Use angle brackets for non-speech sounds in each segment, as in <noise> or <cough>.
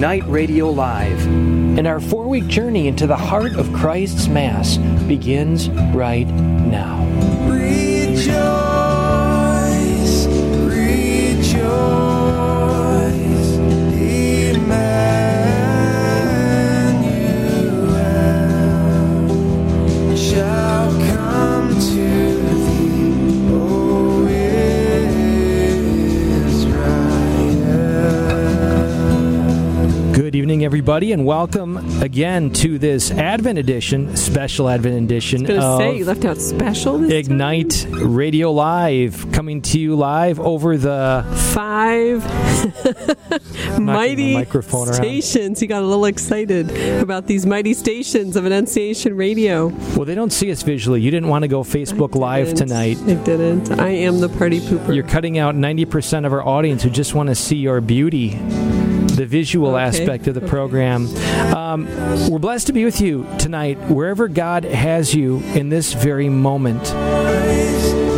Ignite Radio Live, and our four week journey into the heart of Christ's Mass begins right now. Everybody, and welcome again to this Advent edition, special Advent edition I was going to of say, you left out special this Ignite Radio Live, coming to you live over the. time? Five <laughs> the mighty around. stations. He got a little excited about these mighty stations of Annunciation Radio. Well, they don't see us visually. You didn't want to go Facebook Live tonight. I didn't. I am the party pooper. You're cutting out 90% of our audience who just want to see your beauty, the visual Okay. aspect of the program. Um, we're blessed to be with you tonight, wherever God has you in this very moment.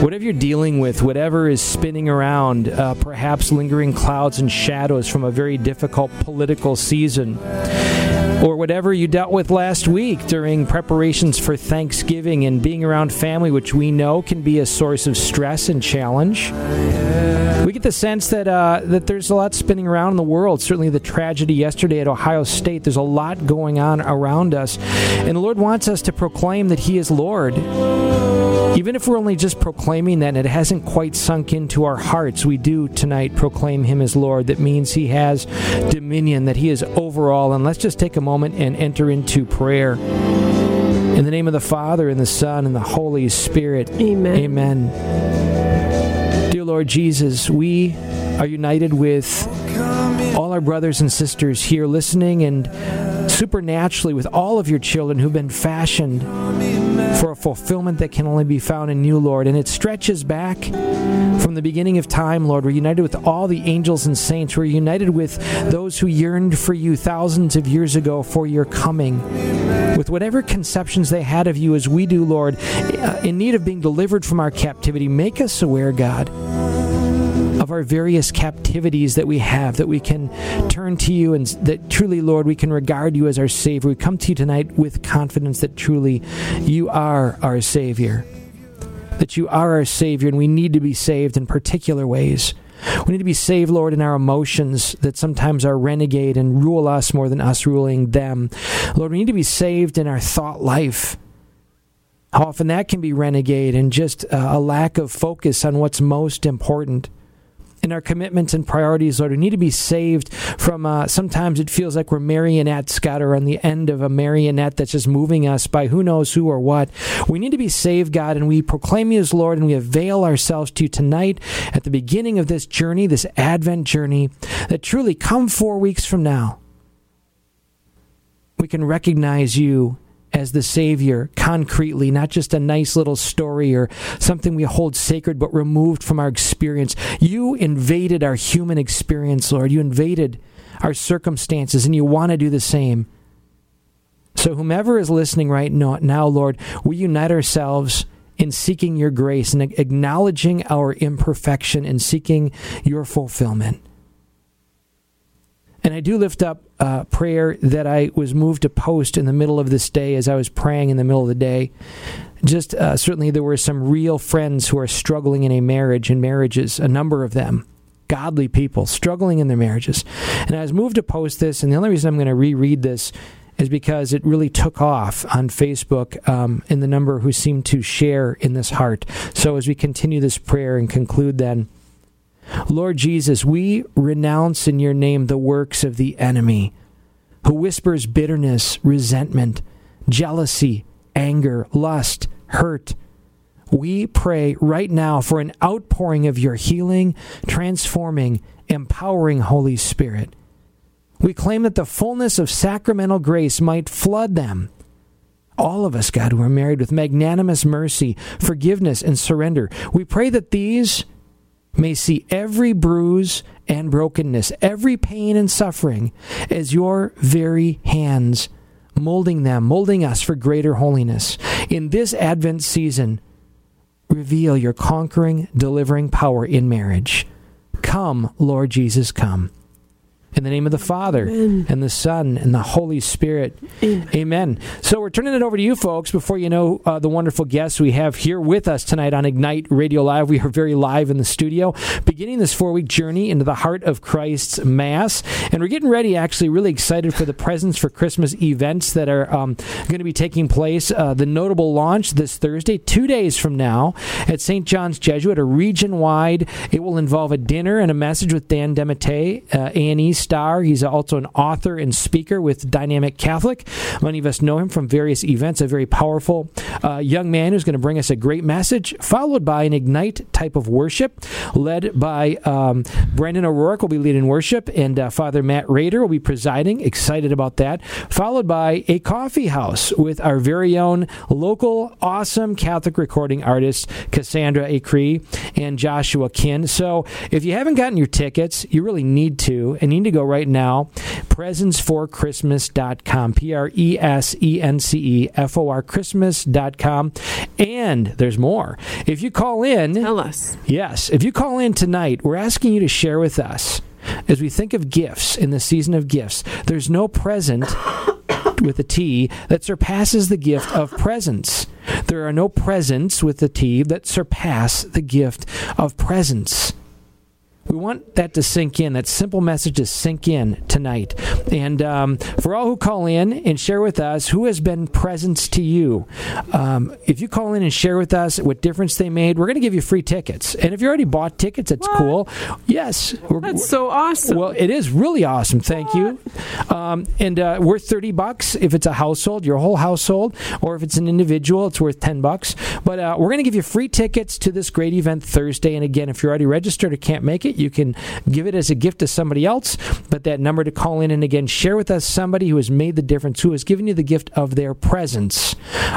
Whatever you're dealing with, whatever is spinning around, uh, perhaps lingering clouds and shadows from a very difficult political season, or whatever you dealt with last week during preparations for Thanksgiving and being around family, which we know can be a source of stress and challenge. We get the sense that uh, that there's a lot spinning around in the world. Certainly, the tragedy yesterday at Ohio State. There's a lot going on around us, and the Lord wants us to proclaim that He is Lord. Even if we're only just proclaiming that and it hasn't quite sunk into our hearts, we do tonight proclaim Him as Lord. That means He has dominion, that He is over all. And let's just take a moment and enter into prayer. In the name of the Father, and the Son, and the Holy Spirit. Amen. Amen. Dear Lord Jesus, we are united with all our brothers and sisters here listening and supernaturally with all of your children who've been fashioned for a fulfillment that can only be found in you, Lord. And it stretches back from the beginning of time, Lord. We're united with all the angels and saints. We're united with those who yearned for you thousands of years ago for your coming. With whatever conceptions they had of you as we do, Lord, uh, in need of being delivered from our captivity, make us aware, God, our various captivities that we have, that we can turn to you and that truly, Lord, we can regard you as our Savior. We come to you tonight with confidence that truly you are our Savior. That you are our Savior, and we need to be saved in particular ways. We need to be saved, Lord, in our emotions that sometimes are renegade and rule us more than us ruling them. Lord, we need to be saved in our thought life. How often that can be renegade and just uh, a lack of focus on what's most important in our commitments and priorities, Lord. We need to be saved from uh, sometimes it feels like we're marionettes, or on the end of a marionette that's just moving us by who knows who or what. We need to be saved, God, and we proclaim you as Lord and we avail ourselves to you tonight at the beginning of this journey, this Advent journey, that truly come four weeks from now, we can recognize you as the Savior concretely, not just a nice little story or something we hold sacred, but removed from our experience. You invaded our human experience, Lord. You invaded our circumstances, and you want to do the same. So, whomever is listening right now, Lord, we unite ourselves in seeking your grace and acknowledging our imperfection and seeking your fulfillment. And I do lift up uh, prayer that I was moved to post in the middle of this day as I was praying in the middle of the day. Just uh, certainly, there were some real friends who are struggling in a marriage and marriages, a number of them, godly people struggling in their marriages. And I was moved to post this, and the only reason I'm going to reread this is because it really took off on Facebook um, in the number who seemed to share in this heart. So as we continue this prayer and conclude, then. Lord Jesus, we renounce in your name the works of the enemy, who whispers bitterness, resentment, jealousy, anger, lust, hurt. We pray right now for an outpouring of your healing, transforming, empowering Holy Spirit. We claim that the fullness of sacramental grace might flood them all of us, God, who are married with magnanimous mercy, forgiveness, and surrender. We pray that these may see every bruise and brokenness, every pain and suffering as your very hands molding them, molding us for greater holiness. In this Advent season, reveal your conquering, delivering power in marriage. Come, Lord Jesus, come. In the name of the Father Amen. and the Son and the Holy Spirit. Amen. So we're turning it over to you folks before you know uh, the wonderful guests we have here with us tonight on Ignite Radio Live. We are very live in the studio, beginning this four week journey into the heart of Christ's Mass. And we're getting ready, actually, really excited for the Presence for Christmas events that are um, going to be taking place. Uh, the notable launch this Thursday, two days from now, at St. John's Jesuit, a region wide. It will involve a dinner and a message with Dan DeMatte, uh, A&E star. He's also an author and speaker with Dynamic Catholic. Many of us know him from various events. A very powerful uh, young man who's going to bring us a great message, followed by an Ignite type of worship, led by um, Brandon O'Rourke will be leading worship, and uh, Father Matt Rader will be presiding. Excited about that. Followed by a coffee house with our very own local, awesome Catholic recording artist Cassandra Acree and Joshua Kin. So if you haven't gotten your tickets, you really need to, and need to go right now. Presenceforchristmas.com. P R E S E N C E F O R Christmas.com. And there's more. If you call in, Tell us. Yes. If you call in tonight, we're asking you to share with us as we think of gifts in the season of gifts. There's no present <coughs> with a T that surpasses the gift of presence. There are no presents with a T that surpass the gift of presence. We want that to sink in, that simple message to sink in tonight. And um, for all who call in and share with us who has been presents to you, um, if you call in and share with us what difference they made, we're going to give you free tickets. And if you already bought tickets, that's cool. Yes. We're, That's so awesome. well, it is really awesome. Thank you. Um, and uh, worth thirty bucks if it's a household, your whole household, or if it's an individual, it's worth ten bucks. But uh, we're going to give you free tickets to this great event Thursday. And again, if you're already registered or can't make it, you can give it as a gift to somebody else. But that number to call in and again share with us somebody who has made the difference, who has given you the gift of their presence.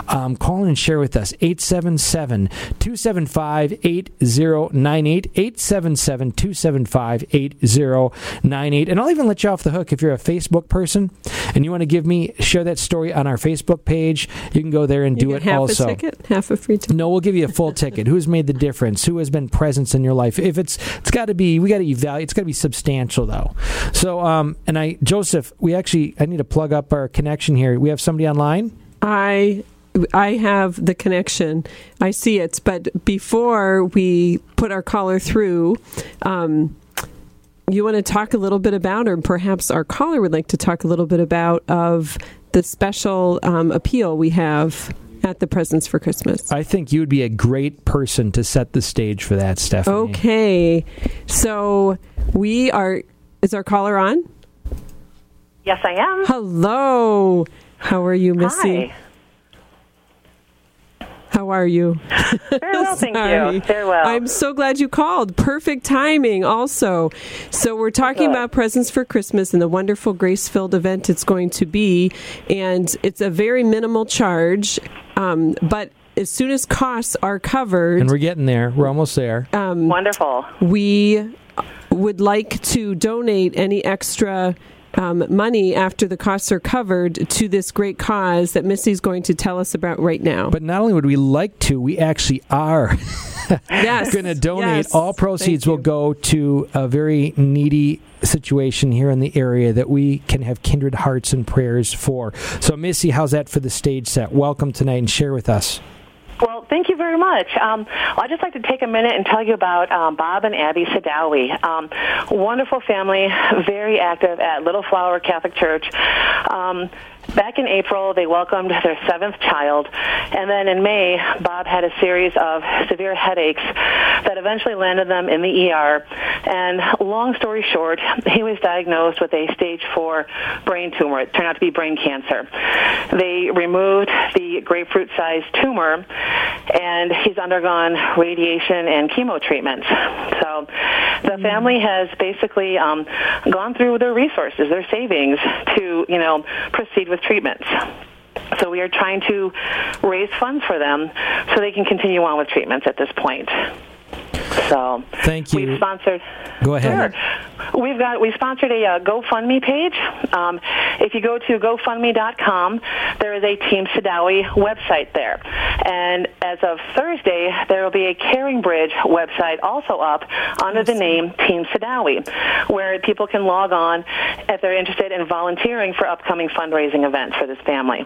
Um, call in and share with us 877 275 8098 877 275 8098. And I'll even let you off the hook if you're a Facebook person and you want to give me, share that story on our Facebook page. You can go there and You do it half also. a ticket, half a free ticket. No, we'll give you a full <laughs> ticket. Who's made the difference? Who has been presence in your life? If it's, it's got to be, we got to evaluate. It's got to be substantial, though. So, um, and I, Joseph, we actually, I need to plug up our connection here. We have somebody online. I I have the connection. I see it. But before we put our caller through, um, you want to talk a little bit about, or perhaps our caller would like to talk a little bit about, of the special um, appeal we have at the Presence for Christmas. I think you would be a great person to set the stage for that, Stephanie. Okay, so we are. Is our caller on? Yes, I am. Hello. How are you, Missy? Hi. How are you? <laughs> Very well, thank Sorry. you. Very well. I'm so glad you called. Perfect timing, also. So, we're talking Good. about presence for Christmas and the wonderful grace filled event it's going to be. And it's a very minimal charge. Um, but as soon as costs are covered. And we're getting there. We're almost there. um, Wonderful. we would like to donate any extra. Um, money after the costs are covered to this great cause that Missy's going to tell us about right now. But not only would we like to, we actually are <laughs> yes, going to donate. yes. All proceeds will go to a very needy situation here in the area that we can have kindred hearts and prayers for. So, Missy, how's that for the stage set? Welcome tonight and share with us. Well, thank you very much. Um, I'd just like to take a minute and tell you about um, Bob and Abby Sadowy. Um, wonderful family, very active at Little Flower Catholic Church. Um, back in April, they welcomed their seventh child, and then in May, Bob had a series of severe headaches that eventually landed them in the ER. And long story short, he was diagnosed with a stage four brain tumor. It turned out to be brain cancer. They removed the grapefruit-sized tumor, and he's undergone radiation and chemo treatments. So the family has basically um, gone through their resources, their savings, to you know proceed with treatments. So we are trying to raise funds for them so they can continue on with treatments at this point. So Thank you. We've sponsored. Go ahead. Sure. We've got we sponsored a uh, GoFundMe page. Um, if you go to GoFundMe.com, there is a Team Sadowy website there, and as of Thursday, there will be a Caring Bridge website also up under the name Team Sadowy, where people can log on if they're interested in volunteering for upcoming fundraising events for this family.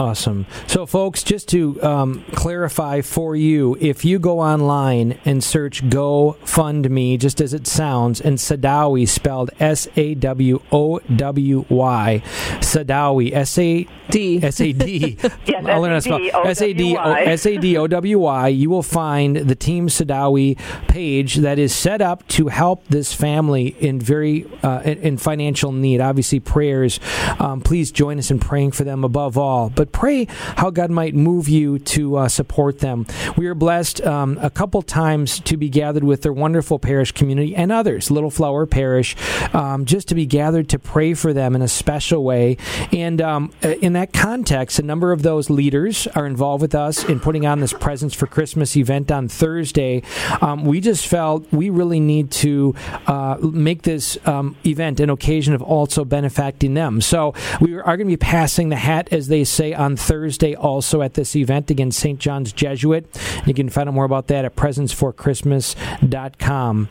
Awesome. So, folks, just to um, clarify for you, if you go online and search GoFundMe, just as it sounds, and Sadowy spelled S A W O W Y, Sadowy, S A D. S A D. <laughs> Yes, I'll learn how to spell S A D O S-A-D-O-W-Y. S A D O W Y. You will find the Team Sadowy page that is set up to help this family in very uh, in, in financial need. Obviously, prayers. Um, please join us in praying for them above all. But pray how God might move you to uh, support them. We are blessed um, a couple times to be gathered with their wonderful parish community and others, Little Flower Parish, um, just to be gathered to pray for them in a special way. And um, uh, in that context, a number of those leaders are involved with us in putting on this Presence for Christmas event on Thursday. Um, we just felt we really need to uh, make this um, event an occasion of also benefacting them. So we are going to be passing the hat, as they say, on Thursday also at this event. against St. John's Jesuit. You can find out more about that at presenceforchristmas.com.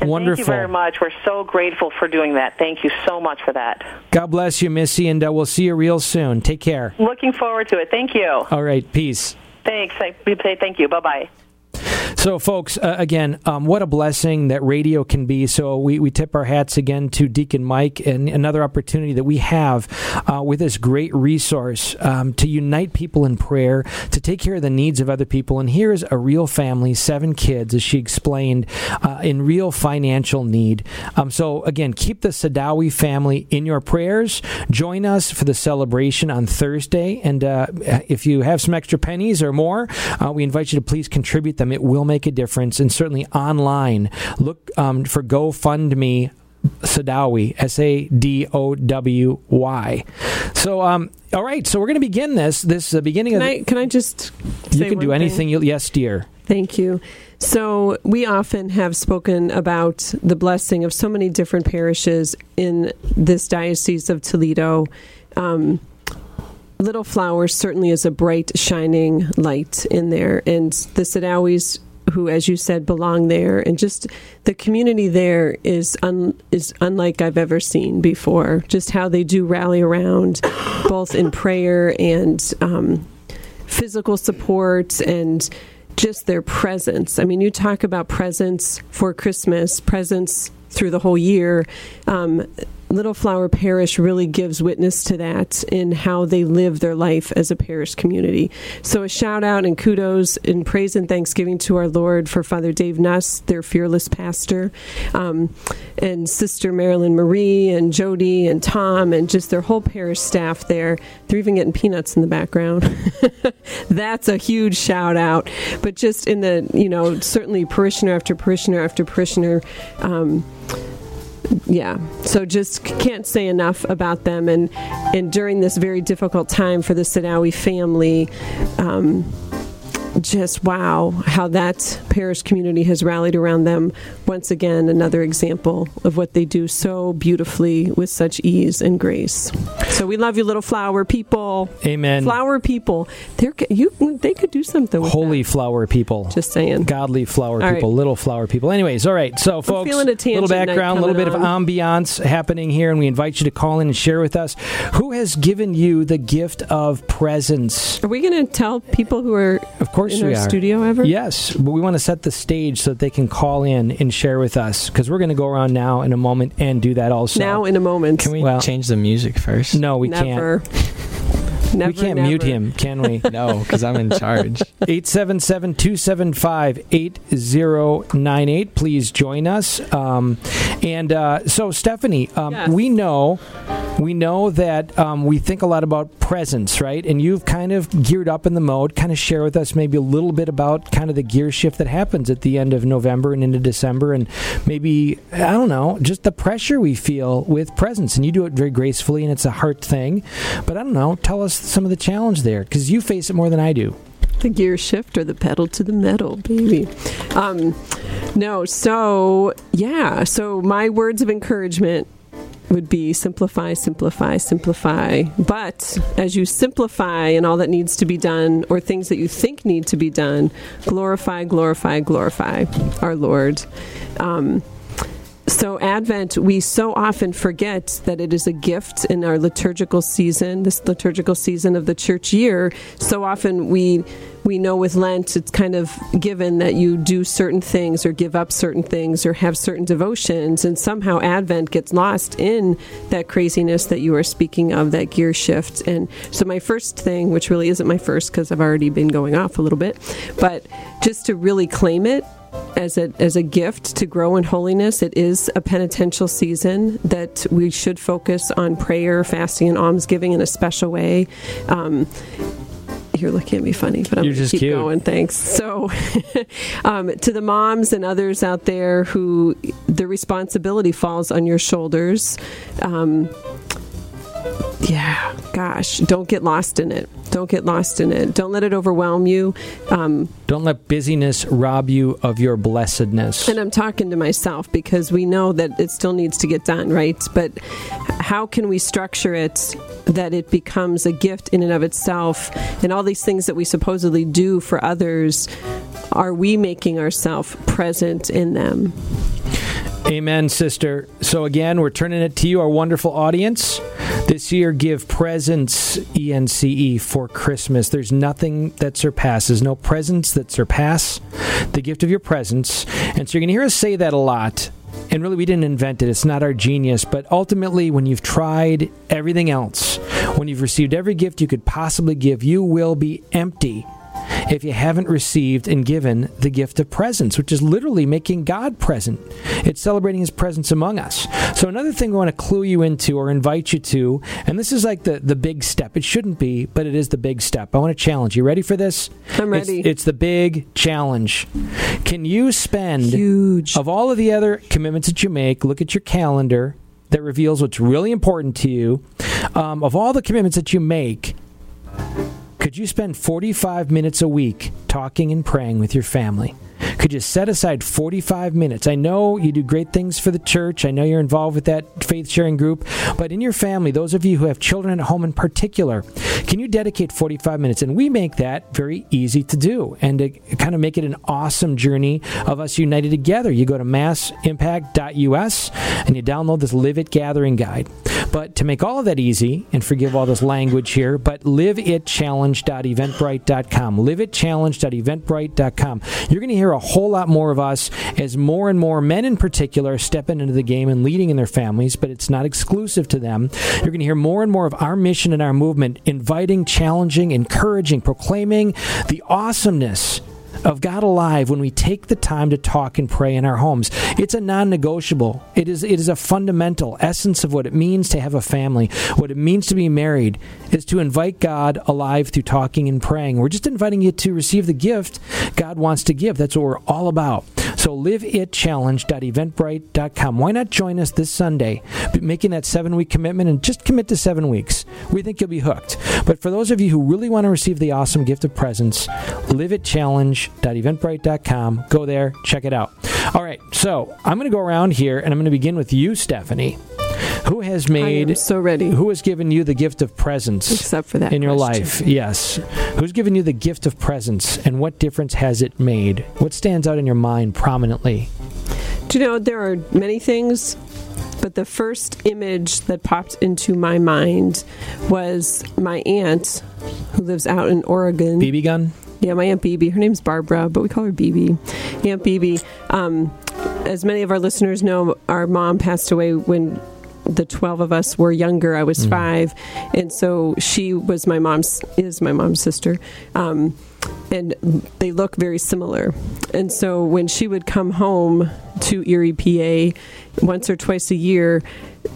And Wonderful. Thank you very much. We're so grateful for doing that. Thank you so much for that. God bless you, Missy, and uh, we'll see you real soon. Take care. Looking forward to it. Thank you. All right, peace. Thanks. I- We say thank you. Bye bye. So, folks, uh, again, um, what a blessing that radio can be. So, we, we tip our hats again to Deacon Mike and another opportunity that we have uh, with this great resource um, to unite people in prayer, to take care of the needs of other people. And here's a real family, seven kids, as she explained, uh, in real financial need. Um, so, again, keep the Sadowy family in your prayers. Join us for the celebration on Thursday. And uh, if you have some extra pennies or more, uh, we invite you to please contribute them. It will make a difference. And certainly online, look um, for GoFundMe. Sadowy, S A D O W Y. So, um, all right. So we're going to begin this. This uh, beginning Can of. I, can I just you can do anything. You, yes, dear. Thank you. So, we often have spoken about the blessing of so many different parishes in this Diocese of Toledo. Um, Little Flowers certainly is a bright, shining light in there. And the Sadowys, who, as you said, belong there, and just the community there is un, is unlike I've ever seen before. Just how they do rally around, both in prayer and um, physical support and just their presence. I mean, you talk about presence for Christmas, presence through the whole year. Um, Little Flower Parish really gives witness to that in how they live their life as a parish community. So, a shout out and kudos and praise and thanksgiving to our Lord for Father Dave Nuss, their fearless pastor, um, and Sister Marilyn Marie and Jody and Tom, and just their whole parish staff there. They're even getting peanuts in the background. <laughs> That's a huge shout out. But just in the, you know, certainly parishioner after parishioner after parishioner. Um, yeah. So just can't say enough about them. And and during this very difficult time for the Sadowy family um, just wow how that parish community has rallied around them once again another example of what they do so beautifully with such ease and grace so we love you little flower people Amen. flower people they're you they could do something with Holy that. flower people. just saying godly flower All people, right. little flower people. Anyways, all right. So, folks, a little background, a little bit coming of ambiance happening here, and we invite you to call in and share with us who has given you the gift of presence. are we going to tell people who are Of course, in we our are. studio ever Yes, but we want to set the stage so that they can call in and share with us because we're going to go around now in a moment and do that also. now in a moment Can we Well- change the music first? no, we can't. <laughs> never. Never, we can't mute him, can we? <laughs> No, because I'm in charge. <laughs> 877 275 8098. Please join us. Um, and uh, so, Stephanie, um, Yes. we know. We know that um, we think a lot about presence, right? And you've kind of geared up in the mode. Kind of share with us maybe a little bit about kind of the gear shift that happens at the end of November and into December, and maybe I don't know, just the pressure we feel with presence. And you do it very gracefully, and it's a heart thing. But I don't know. Tell us some of the challenge there? Because you face it more than I do. The gear shift or the pedal to the metal, baby. Um, no, so yeah, so my words of encouragement would be simplify, simplify, simplify. But as you simplify and all that needs to be done, or things that you think need to be done, glorify, glorify, glorify our Lord. Um, so, Advent, we so often forget that it is a gift in our liturgical season, this liturgical season of the church year. So often we we know with Lent it's kind of given that you do certain things or give up certain things or have certain devotions, and somehow Advent gets lost in that craziness that you are speaking of, that gear shift. And so, my first thing, which really isn't my first because I've already been going off a little bit, but just to really claim it as a as a gift to grow in holiness. It is a penitential season that we should focus on prayer, fasting, and almsgiving in a special way. Um, you're looking at me funny, but I'm going to just keep cute. going. Thanks. So, <laughs> um, to the moms and others out there who the responsibility falls on your shoulders. Um, yeah, gosh, don't get lost in it. Don't get lost in it. Don't let it overwhelm you. Um, Don't let busyness rob you of your blessedness. And I'm talking to myself because we know that it still needs to get done, right? But how can we structure it that it becomes a gift in and of itself? And all these things that we supposedly do for others, are we making ourselves present in them? Amen, sister. So, again, we're turning it to you, our wonderful audience. This year, give presents, E N C E, for Christmas. There's nothing that surpasses, no presents that surpass the gift of your presence. And so, you're going to hear us say that a lot. And really, we didn't invent it, it's not our genius. But ultimately, when you've tried everything else, when you've received every gift you could possibly give, you will be empty if you haven't received and given the gift of presence, which is literally making God present. It's celebrating his presence among us. So, another thing we want to clue you into or invite you to, and this is like the, the big step. It shouldn't be, but it is the big step. I want to challenge you. Ready for this? I'm It's- ready. It's, the big challenge. Can you spend Huge. of all of the other commitments that you make, look at your calendar that reveals what's really important to you. Um, of all the commitments that you make, could you spend 45 minutes a week talking and praying with your family? Could you set aside 45 minutes? I know you do great things for the church. I know you're involved with that faith sharing group. But in your family, those of you who have children at home in particular, can you dedicate 45 minutes? And we make that very easy to do and to kind of make it an awesome journey of us united together. You go to massimpact.us and you download this Live It Gathering Guide. But to make all of that easy, and forgive all this language here, but liveitchallenge.eventbrite.com. Liveitchallenge.eventbrite.com. You're going to hear a whole lot more of us as more and more men in particular are stepping into the game and leading in their families, but it's not exclusive to them. You're going to hear more and more of our mission and our movement inviting, challenging, encouraging, proclaiming the awesomeness of God alive when we take the time to talk and pray in our homes. It's a non-negotiable. It is it is a fundamental essence of what it means to have a family. What it means to be married is to invite God alive through talking and praying. We're just inviting you to receive the gift God wants to give. That's what we're all about. So liveitchallenge.eventbrite.com. Why not join us this Sunday, making that seven week commitment and just commit to seven weeks? We think you'll be hooked. But for those of you who really want to receive the awesome gift of presence, liveitchallenge.eventbrite.com. Go there, check it out. All right, so I'm going to go around here and I'm going to begin with you, Stephanie. Who has made so ready. who has given you the gift of presence Except for that in your question. life? Yes. Who's given you the gift of presence and what difference has it made? What stands out in your mind prominently? Do you know there are many things, but the first image that popped into my mind was my aunt who lives out in Oregon. BB gun? Yeah, my Aunt BB. Her name's Barbara, but we call her BB. Aunt BB. Um, as many of our listeners know, our mom passed away when the 12 of us were younger. I was five. And so she was my mom's, is my mom's sister. Um, and they look very similar. And so when she would come home to Erie, PA, once or twice a year,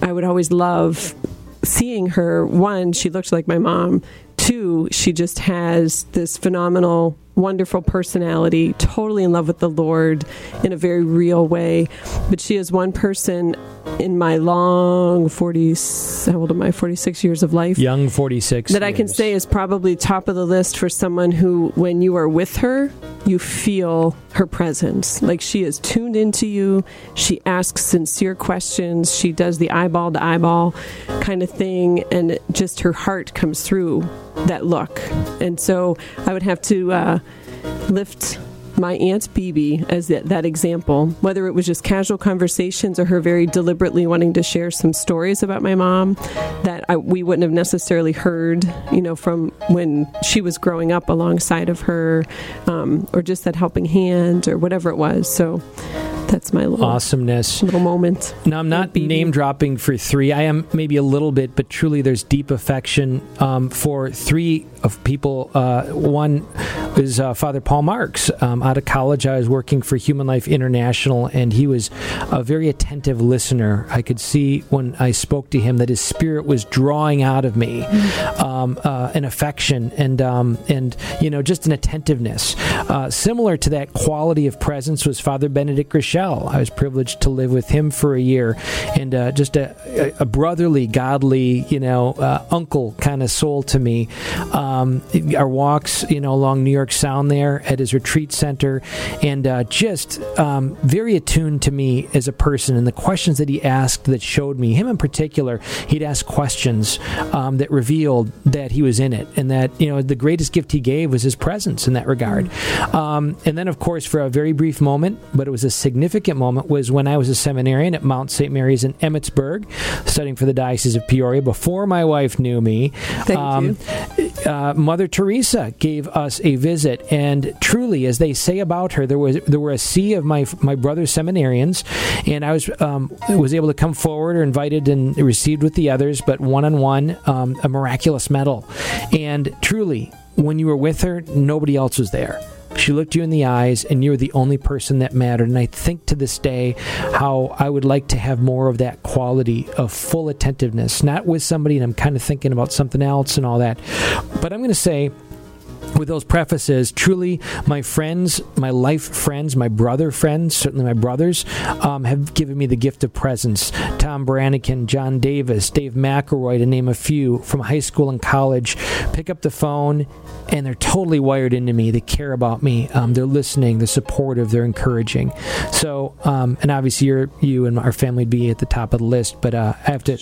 I would always love seeing her. One, she looked like my mom. two, she just has this phenomenal, wonderful personality, totally in love with the Lord in a very real way. But she is one person in my long 40, how old am I, 46 years of life? Young 46. that I can say is probably top of the list for someone who, when you are with her, you feel her presence. Like she is tuned into you. She asks sincere questions. She does the eyeball to eyeball kind of thing. And just her heart comes through that look. And so I would have to uh, lift my aunt BB as that, that example, whether it was just casual conversations or her very deliberately wanting to share some stories about my mom that I, we wouldn't have necessarily heard, you know, from when she was growing up alongside of her, um, or just that helping hand or whatever it was. So that's my little Awesomeness. little moment. Now, I'm not name dropping for three. I am maybe a little bit, but truly there's deep affection um, for three of people. Uh, one is uh, Father Paul Marx. Um, out of college, I was working for Human Life International, and he was a very attentive listener. I could see when I spoke to him that his spirit was drawing out of me um, uh, an affection and, um, and, you know, just an attentiveness. Uh, similar to that quality of presence was Father Benedict Groeschel. I was privileged to live with him for a year, and uh, just a, a, a brotherly, godly, you know, uh, uncle kind of soul to me. Um, our walks, you know, along New York Sound there at his retreat center, and uh, just um, very attuned to me as a person and the questions that he asked that showed me him in particular. He'd ask questions um, that revealed that he was in it, and that you know the greatest gift he gave was his presence in that regard. Um, and then, of course, for a very brief moment, but it was a significant moment, was when I was a seminarian at Mount St. Mary's in Emmitsburg, studying for the Diocese of Peoria. Before my wife knew me, Thank you. Uh, Mother Teresa gave us a visit, and truly, as they say about her, there was there were a sea of my my brother seminarians, and I was um, was able to come forward or invited and received with the others, but one on one, a miraculous medal, and truly, when you were with her, nobody else was there. She looked you in the eyes, and you were the only person that mattered. And I think to this day how I would like to have more of that quality of full attentiveness, not with somebody and I'm kind of thinking about something else and all that. But I'm going to say, with those prefaces, truly, my friends, my life friends, my brother friends, certainly my brothers, um, have given me the gift of presence. Tom Brannigan, John Davis, Dave McElroy, to name a few, from high school and college, pick up the phone and they're totally wired into me. They care about me. Um, they're listening. They're supportive. They're encouraging. So, um, and obviously, you're, you and our family would be at the top of the list, but uh, I have to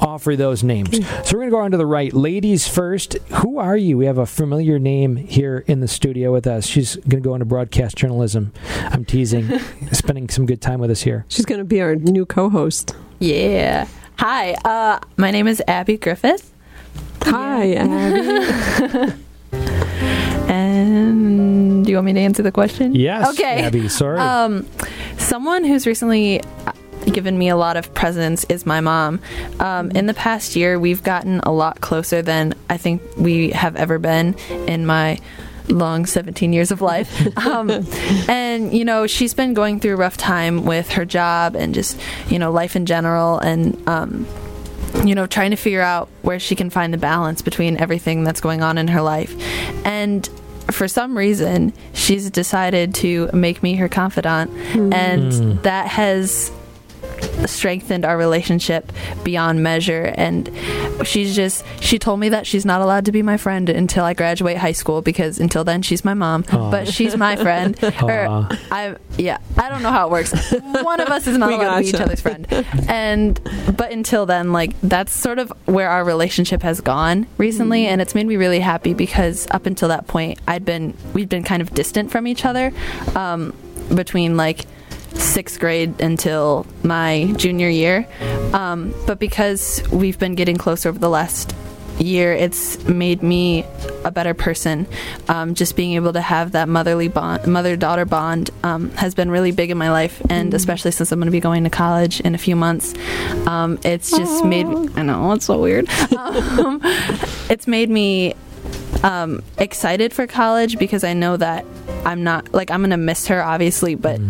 offer those names. So we're going to go on to the right. Ladies first. Who are you? We have a familiar name here in the studio with us. She's going to go into broadcast journalism. I'm teasing. <laughs> Spending some good time with us here. She's going to be our new co-host. Yeah. Hi, uh, my name is Abby Griffith, Hi, Abby. <laughs> and do you want me to answer the question? Yes. Okay. Abby, sorry. Um, someone who's recently uh, given me a lot of presents is my mom. Um, in the past year, we've gotten a lot closer than I think we have ever been in my long 17 years of life. <laughs> Um, and, you know, she's been going through a rough time with her job and just, you know, life in general. And, um, you know, trying to figure out where she can find the balance between everything that's going on in her life. And for some reason, she's decided to make me her confidant. And Mm. that has strengthened our relationship beyond measure. And she's just she told me that she's not allowed to be my friend until I graduate high school because until then she's my mom Aw. but she's my friend. <laughs> Or I yeah I don't know how it works. One of us is not <laughs> We allowed to be each other's friend. And but until then like that's sort of where our relationship has gone recently. And it's made me really happy because up until that point I'd been we'd been kind of distant from each other um, between like sixth grade until my junior year. Um, but because we've been getting closer over the last year it's made me a better person. Um, just being able to have that motherly bond mother-daughter bond um, has been really big in my life. And especially since i'm going to be going to college in a few months um, it's just made me i know it's so weird. <laughs> Um, it's made me um, excited for college because I know that I'm not like I'm gonna miss her obviously, but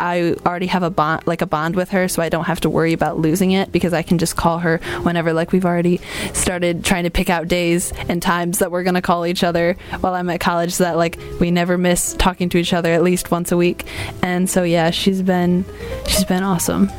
I already have a bond, like a bond with her, so I don't have to worry about losing it because I can just call her whenever. Like we've already started trying to pick out days and times that we're gonna call each other while I'm at college, so that like we never miss talking to each other at least once a week. And so yeah, she's been she's been awesome.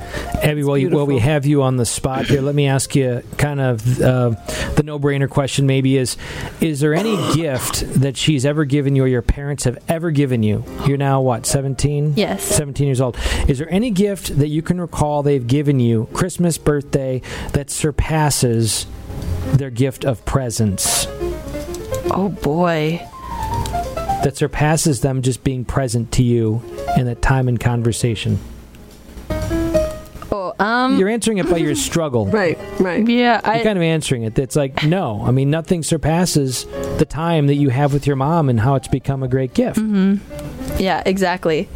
Abby, while, you, while we have you on the spot here, let me ask you kind of uh, the no-brainer question. Maybe is is there any gift that she's ever given you or your parents have ever given you? You're now what, 17? Yes. 17 years old. Is there any gift that you can recall they've given you, Christmas, birthday, that surpasses their gift of presents? Oh boy. That surpasses them just being present to you in that time and conversation? Um. You're answering it by your struggle. <laughs> Right, right. Yeah, I You're kind of answering it. It's like, no. I mean, nothing surpasses the time that you have with your mom and how it's become a great gift. yeah exactly.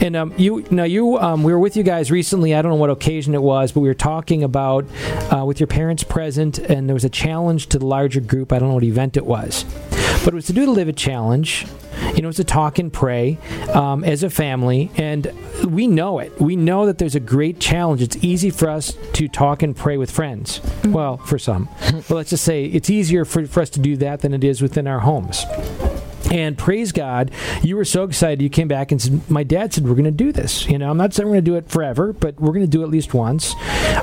And um, you, now you, um, we were with you guys recently. I don't know what occasion it was, but we were talking about uh, with your parents present, and there was a challenge to the larger group. I don't know what event it was, but it was to do the Live It Challenge. You know, it's to talk and pray um, as a family, and we know it. We know that there's a great challenge. It's easy for us to talk and pray with friends. Well, for some, but let's just say it's easier for, for us to do that than it is within our homes. And praise God, you were so excited. You came back and said, "My dad said we're going to do this. You know, I'm not saying we're going to do it forever, but we're going to do it at least once."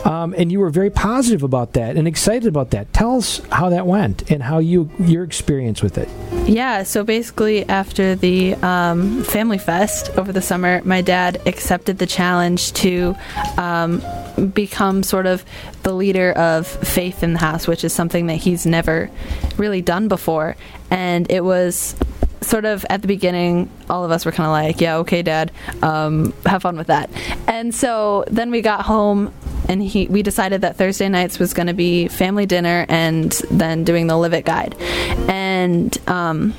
Um, and you were very positive about that and excited about that. Tell us how that went and how you your experience with it. Yeah, so basically, after the um, Family Fest over the summer, my dad accepted the challenge to um, become sort of the leader of faith in the house, which is something that he's never really done before. And it was sort of at the beginning, all of us were kind of like, yeah, okay, dad, um, have fun with that. And so then we got home. And he, we decided that Thursday nights was going to be family dinner and then doing the Live It guide. And um,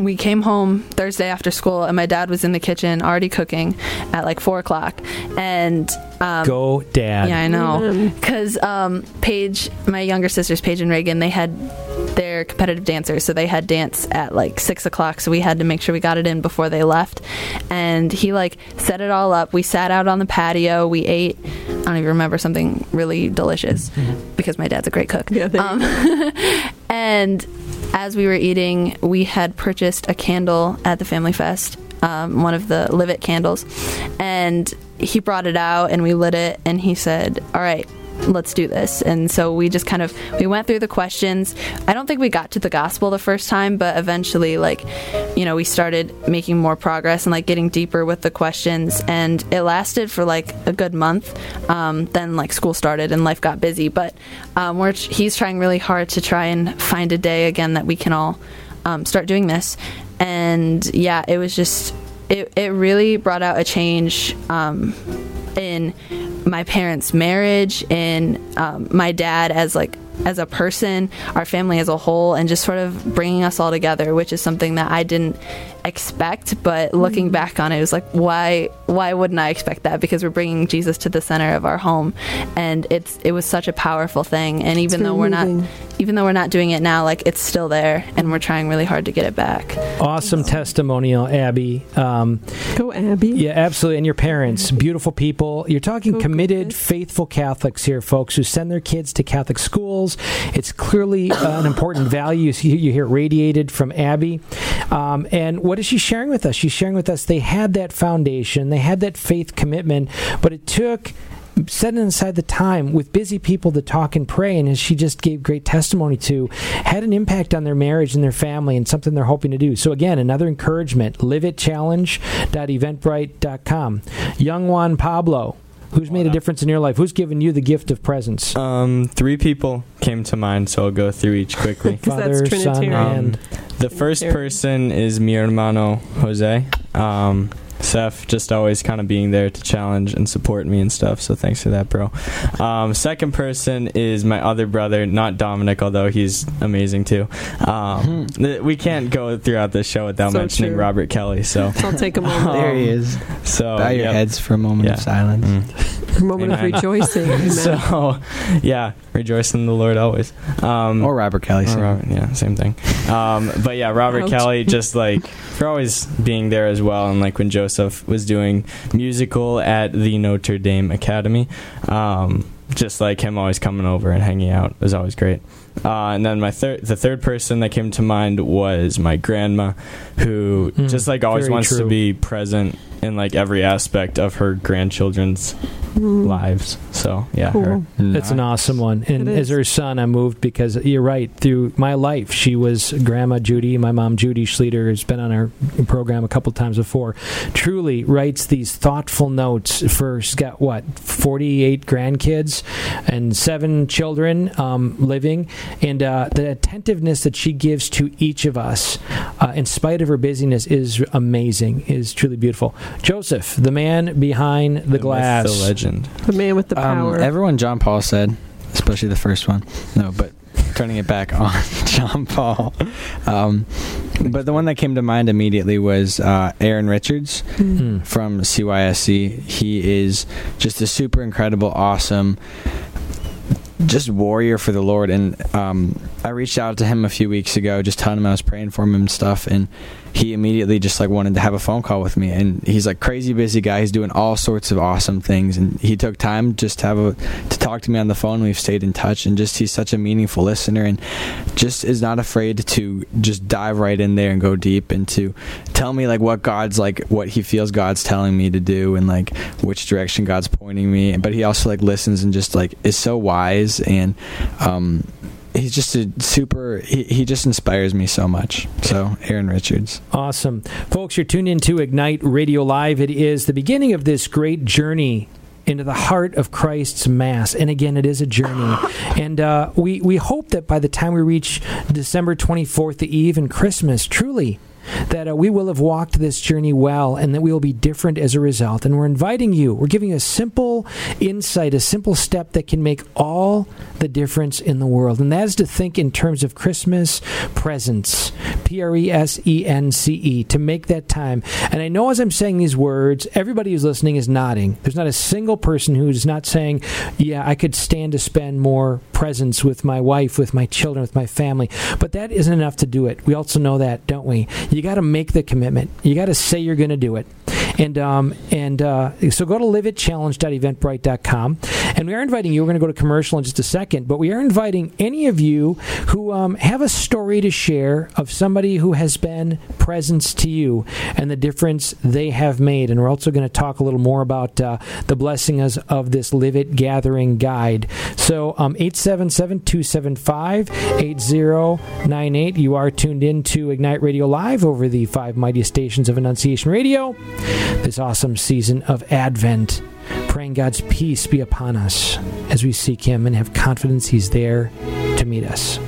we came home Thursday after school, and my dad was in the kitchen already cooking at like four o'clock. And um, Go, Dad. yeah, I know. Because um, Paige, my younger sisters, Paige and Reagan, they had they're competitive dancers, so they had dance at like six o'clock. So we had to make sure we got it in before they left. And he like set it all up. We sat out on the patio. We ate. I don't even remember something really delicious because my dad's a great cook. Yeah, Um, <laughs> and as we were eating, we had purchased a candle at the Family Fest, um, one of the Live It candles, and he brought it out and we lit it, and he said, "All right." Let's do this. And so we just kind of we went through the questions. I don't think we got to the gospel the first time, but eventually like you know, we started making more progress and like getting deeper with the questions and it lasted for like a good month. Um, then like school started and life got busy, but um, we're he's trying really hard to try and find a day again that we can all um, start doing this. And yeah, it was just it it really brought out a change um, in my parents' marriage, in um, my dad as like as a person, our family as a whole, and just sort of bringing us all together, which is something that I didn't expect. But looking back on it, it was like, why why wouldn't I expect that? Because we're bringing Jesus to the center of our home, and it's it was such a powerful thing. And even though we're not even though we're not doing it now, like it's still there, and we're trying really hard to get it back. Awesome testimonial, Abby. Um, Go, Abby. Yeah, absolutely. And your parents, beautiful people. You're talking Go committed, Gophers. faithful Catholics here, folks, who send their kids to Catholic schools. It's clearly uh, an important value. You, see, you hear it radiated from Abby. Um, and what is she sharing with us? She's sharing with us they had that foundation, they had that faith commitment, but it took setting aside the time with busy people to talk and pray and as she just gave great testimony to had an impact on their marriage and their family and something they're hoping to do so again another encouragement liveitchallenge.eventbrite.com young juan pablo who's made a difference in your life who's given you the gift of presence Um, three people came to mind, so I'll go through each quickly. <laughs> 'Cause that's father son Trinitarian. and The first person is mi hermano Jose. Um, Seth just always kind of being there to challenge and support me and stuff. So thanks for that, bro. Um, second person is my other brother, not Dominic, although he's amazing too. Um, th- we can't go throughout this show without So mentioning true. Robert Kelly. So, <laughs> I'll take a moment. Um, There he is. so Bow your yep. heads for a moment Yeah. of silence. Mm. <laughs> A moment of rejoicing. <laughs> Amen. so, yeah, rejoice in the Lord always. Um, Or Robert Kelly. or. Robert, yeah, same thing. Um, but yeah, Robert Ouch. Kelly, just like for always being there as well, and like when Joseph was doing musical at the Notre Dame Academy, um, just like him always coming over and hanging out was always great. Uh, and then my third, the third person that came to mind was my grandma, who Mm, just like always very wants to be present in like every aspect of her grandchildren's Mm. lives. So yeah, her. Cool. It's an awesome one. And It as her son, I'm moved because you're right. Through my life, she was Grandma Judy. My mom, Judy Schleter, has been on our program a couple times before. Truly writes these thoughtful notes for, she's got what, 48 grandkids and seven children um, living. And uh, the attentiveness that she gives to each of us, uh, in spite of her busyness, is amazing, is truly beautiful. Joseph, the man behind the, myth, glass. the legend. The man with the Um, power. everyone John Paul said, especially the first one. No, but turning it back <laughs> on John Paul. Um, but the one that came to mind immediately was uh, Aaron Richards Mm. Hmm. from CYSC. He is just a super incredible, awesome, just warrior for the Lord. And um, I reached out to him a few weeks ago, just telling him I was praying for him and stuff. And he immediately just like wanted to have a phone call with me. And he's like crazy busy guy. He's doing all sorts of awesome things. And he took time just to have a to talk to me on the phone. We've stayed in touch. And just he's such a meaningful listener and just is not afraid to just dive right in there and go deep and to tell me like what God's like what he feels God's telling me to do and like which direction God's pointing me. But he also like listens and just like is so wise and um he's just a super he, he just inspires me so much. So Aaron Richards. Awesome. Folks, you're tuned in to Ignite Radio Live. It is the beginning of this great journey into the heart of Christ's Mass. And again, it is a journey. <sighs> And uh, we, we hope that by the time we reach December 24th, the eve and Christmas, truly, that uh, we will have walked this journey well and that we will be different as a result. And we're inviting you, we're giving you a simple insight, a simple step that can make all the difference in the world. And that is to think in terms of Christmas presents, P R E S E N C E, to make that time. And I know as I'm saying these words, everybody who's listening is nodding. There's not a single person who's not saying, Yeah, I could stand to spend more presence with my wife, with my children, with my family. But that isn't enough to do it. We also know that, don't we? You got to make the commitment. You got to say you're going to do it. And um, and uh, so go to liveitchallenge.eventbrite.com. And we are inviting you, we're going to go to commercial in just a second, but we are inviting any of you who um, have a story to share of somebody who has been presence to you and the difference they have made. And we're also going to talk a little more about uh, the blessings of this Live It Gathering Guide. So um, 877 275 8098. You are tuned in to Ignite Radio Live over the five mighty stations of Annunciation Radio this awesome season of Advent. Praying God's peace be upon us as we seek Him and have confidence He's there to meet us.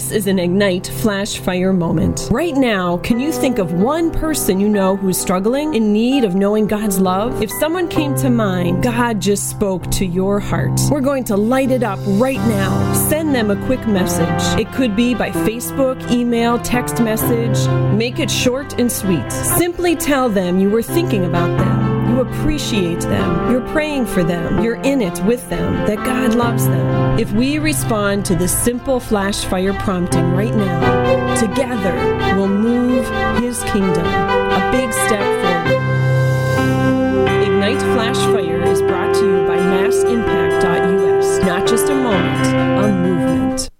This is an Ignite Flash Fire moment. Right now, can you think of one person you know who's struggling, in need of knowing God's love? If someone came to mind, God just spoke to your heart. We're going to light it up right now. Send them a quick message. It could be by Facebook, email, text message. Make it short and sweet. Simply tell them you were thinking about them. You appreciate them. You're praying for them. You're in it with them. That God loves them. If we respond to this simple flash fire prompting right now, together we'll move His kingdom a big step forward. Ignite Flash Fire is brought to you by MassImpact.us. Not just a moment, a movement.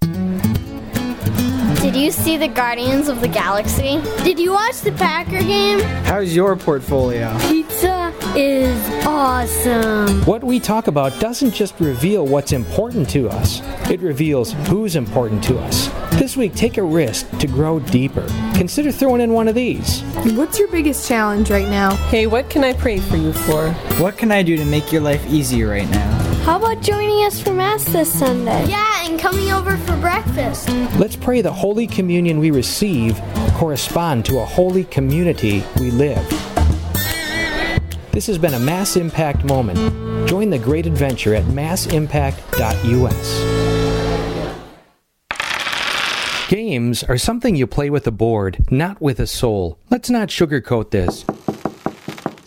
Did you see the Guardians of the Galaxy? Did you watch the Packer game? How's your portfolio? Pizza is awesome. What we talk about doesn't just reveal what's important to us, it reveals who's important to us. This week, take a risk to grow deeper. Consider throwing in one of these. What's your biggest challenge right now? Hey, what can I pray for you for? What can I do to make your life easier right now? How about joining us for Mass this Sunday? Yeah, and coming over for breakfast. Let's pray the Holy Communion we receive correspond to a holy community we live. This has been a Mass Impact moment. Join the great adventure at massimpact.us. Games are something you play with a board, not with a soul. Let's not sugarcoat this.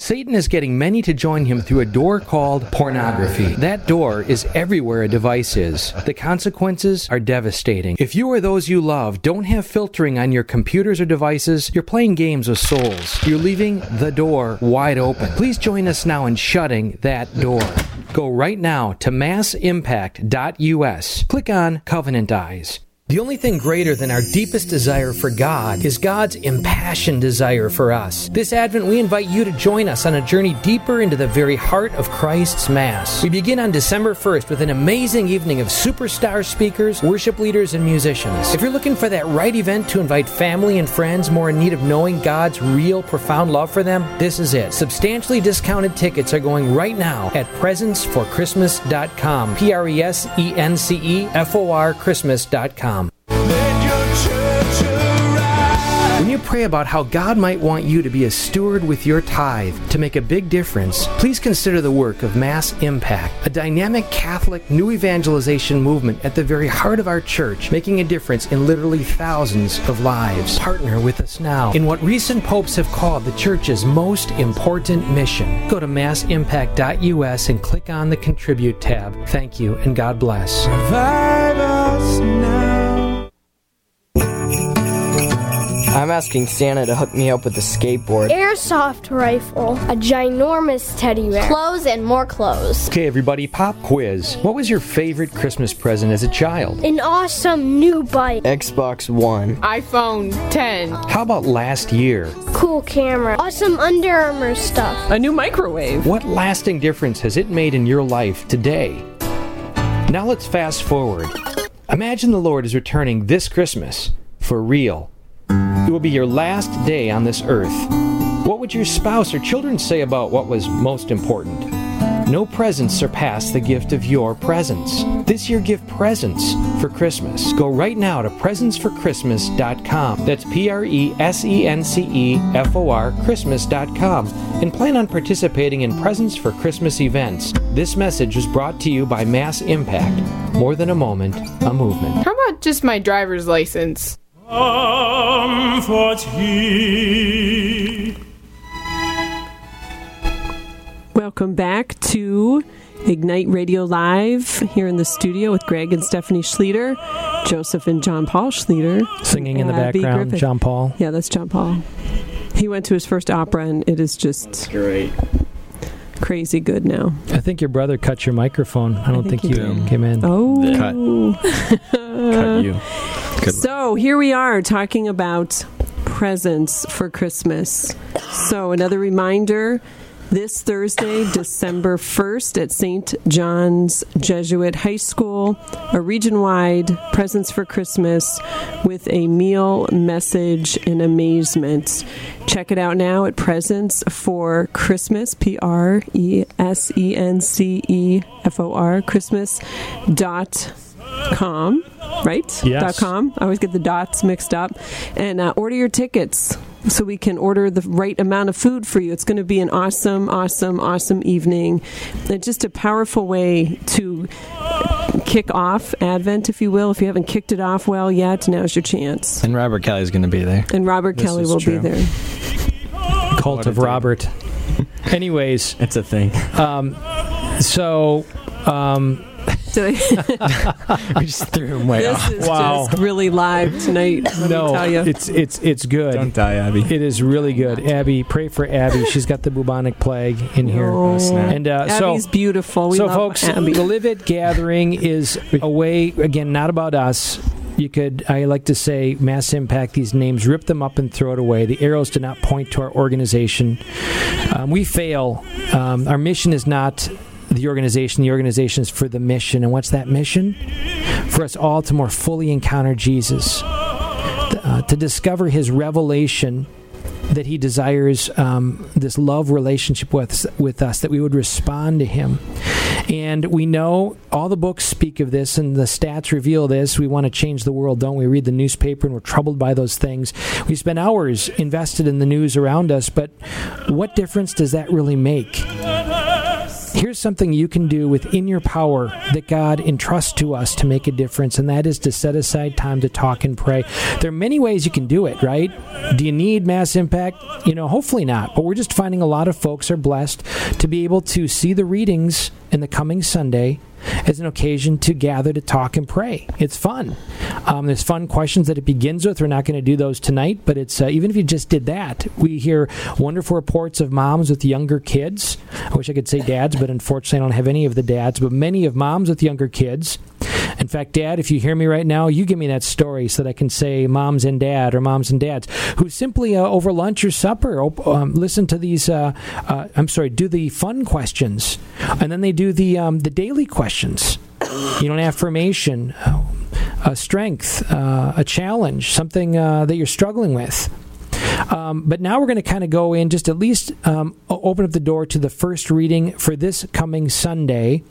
Satan is getting many to join him through a door called pornography. That door is everywhere a device is. The consequences are devastating. If you or those you love don't have filtering on your computers or devices, you're playing games with souls. You're leaving the door wide open. Please join us now in shutting that door. Go right now to massimpact.us. Click on Covenant Eyes. The only thing greater than our deepest desire for God is God's impassioned desire for us. This Advent, we invite you to join us on a journey deeper into the very heart of Christ's Mass. We begin on December 1st with an amazing evening of superstar speakers, worship leaders, and musicians. If you're looking for that right event to invite family and friends more in need of knowing God's real, profound love for them, this is it. Substantially discounted tickets are going right now at presenceforchristmas.com. P R E S E N C E F O R Christmas.com. When you pray about how God might want you to be a steward with your tithe to make a big difference, please consider the work of Mass Impact, a dynamic Catholic new evangelization movement at the very heart of our church, making a difference in literally thousands of lives. Partner with us now in what recent popes have called the church's most important mission. Go to massimpact.us and click on the Contribute tab. Thank you and God bless. Revive I'm asking Santa to hook me up with a skateboard. Airsoft rifle, a ginormous teddy bear, clothes and more clothes. Okay, everybody, pop quiz. What was your favorite Christmas present as a child? An awesome new bike, Xbox One. iPhone 10. How about last year? cool camera, awesome Under Armour stuff. A new microwave. What lasting difference has it made in your life today? Now let's fast forward. Imagine the Lord is returning this Christmas for real. It will be your last day on this earth. What would your spouse or children say about what was most important? No presents surpass the gift of your presence. This year, give presents for Christmas. Go right now to presenceforchristmas.com. That's P R E S E N C E F O R Christmas.com. And plan on participating in Presence for Christmas events. This message was brought to you by Mass Impact. More than a moment, a movement. How about just my driver's license? Welcome back to Ignite Radio Live here in the studio with Greg and Stephanie Schlueter, Joseph and John Paul Schlueter. Singing in the uh, Abby background, Griffith. John Paul. Yeah, that's John Paul. He went to his first opera and it is just Great. Crazy good now. I think your brother cut your microphone. I don't think think, you did. came in. Oh. Cut you. Good. So here we are talking about presence for Christmas. So another reminder this Thursday, December 1st at St. John's Jesuit High School, a region wide Presence for Christmas with a meal, message, and amazement. Check it out now at Presence for Christmas, P R E S E N C E F O R, Christmas dot com, right? Yes. Dot com. I always get the dots mixed up. And uh, order your tickets so we can order the right amount of food for you. It's going to be an awesome, awesome, awesome evening. And just a powerful way to kick off Advent, if you will. If you haven't kicked it off well yet, now's your chance. And Robert Kelly's going to be there. And Robert This Kelly will true. be there. Cult of. Robert. <laughs> Anyways, It's a thing. um, so um, Did I- <laughs> we just threw him way this off. is Wow. just really live tonight. No, tell you. it's it's it's good. Don't die, Abby. It is really good. Abby, pray for Abby. She's got the bubonic plague in here. Oh, snap. And uh, so, Abby's beautiful. We so love folks, Abby. the Live It gathering is a way again, not about us. You could, I like to say, mass impact. These names, rip them up and throw it away. The arrows do not point to our organization. Um, we fail. Um, our mission is not the organization. The organization is for the mission. And what's that mission? For us all to more fully encounter Jesus, uh, to discover His revelation that He desires um, this love relationship with with us, that we would respond to Him. And we know all the books speak of this, and the stats reveal this. We want to change the world, don't we? Read the newspaper, and we're troubled by those things. We spend hours invested in the news around us, but what difference does that really make? Here's something you can do within your power that God entrusts to us to make a difference, and that is to set aside time to talk and pray. There are many ways you can do it, right? Do you need mass impact? You know, hopefully not, but we're just finding a lot of folks are blessed to be able to see the readings in the coming Sunday as an occasion to gather to talk and pray. It's fun. Um, there's fun questions that it begins with. We're not going to do those tonight, but it's uh, even if you just did that, we hear wonderful reports of moms with younger kids. I wish I could say dads, but unfortunately, I don't have any of the dads. But many of moms with younger kids. In fact, Dad, if you hear me right now, you give me that story so that I can say moms and dad or moms and dads who simply uh, over lunch or supper um, listen to these. Uh, uh, I'm sorry, do the fun questions, and then they do the um, the daily questions. You know, an affirmation, a strength, uh, a challenge, something uh, that you're struggling with. Um, but now we're going to kind of go in, just at least um, open up the door to the first reading for this coming Sunday.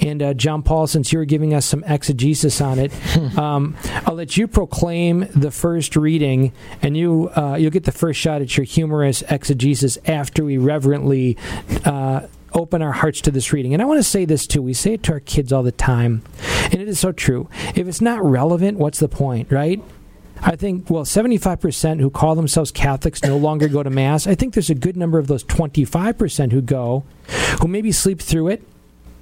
And uh, John Paul, since you're giving us some exegesis on it, um, I'll let you proclaim the first reading, and you uh, you'll get the first shot at your humorous exegesis after we reverently. Uh, open our hearts to this reading. And I want to say this too. We say it to our kids all the time, and it is so true. If it's not relevant, what's the point, right? I think, well, 75% who call themselves Catholics no longer go to Mass. I think there's a good number of those 25% who go, who maybe sleep through it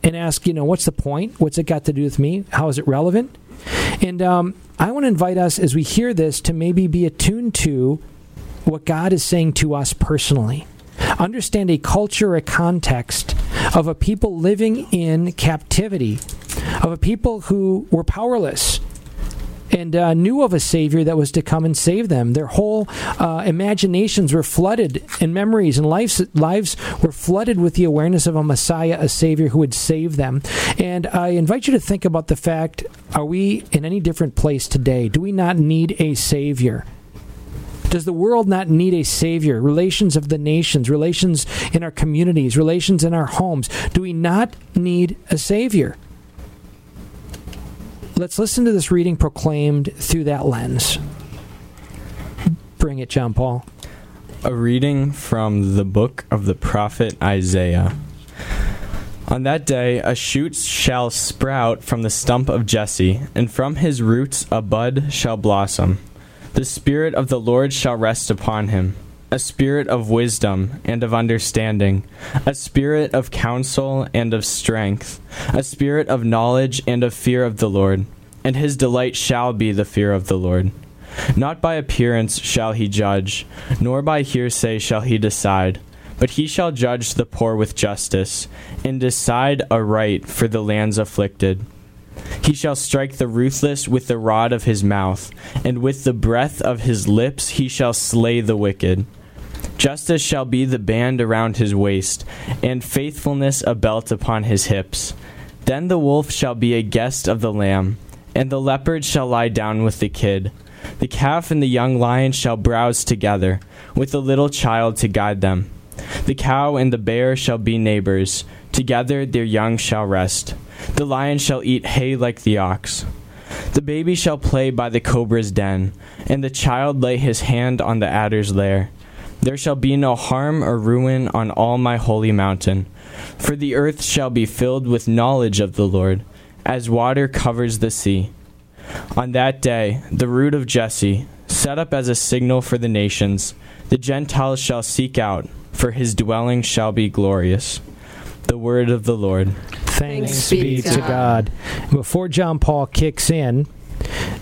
and ask, you know, what's the point? What's it got to do with me? How is it relevant? And um, I want to invite us as we hear this to maybe be attuned to what God is saying to us personally. Understand a culture, a context of a people living in captivity, of a people who were powerless and uh, knew of a Savior that was to come and save them. Their whole uh, imaginations were flooded, and memories and lives, lives were flooded with the awareness of a Messiah, a Savior who would save them. And I invite you to think about the fact are we in any different place today? Do we not need a Savior? Does the world not need a savior? Relations of the nations, relations in our communities, relations in our homes. Do we not need a savior? Let's listen to this reading proclaimed through that lens. Bring it, John Paul. A reading from the book of the prophet Isaiah. On that day, a shoot shall sprout from the stump of Jesse, and from his roots a bud shall blossom. The Spirit of the Lord shall rest upon him a spirit of wisdom and of understanding, a spirit of counsel and of strength, a spirit of knowledge and of fear of the Lord. And his delight shall be the fear of the Lord. Not by appearance shall he judge, nor by hearsay shall he decide, but he shall judge the poor with justice, and decide aright for the lands afflicted. He shall strike the ruthless with the rod of his mouth, and with the breath of his lips he shall slay the wicked. Justice shall be the band around his waist, and faithfulness a belt upon his hips. Then the wolf shall be a guest of the lamb, and the leopard shall lie down with the kid. The calf and the young lion shall browse together, with the little child to guide them. The cow and the bear shall be neighbors, together their young shall rest. The lion shall eat hay like the ox. The baby shall play by the cobra's den, and the child lay his hand on the adder's lair. There shall be no harm or ruin on all my holy mountain, for the earth shall be filled with knowledge of the Lord, as water covers the sea. On that day, the root of Jesse, set up as a signal for the nations, the Gentiles shall seek out, for his dwelling shall be glorious. The word of the Lord. Thanks, Thanks be to God. Before John Paul kicks in,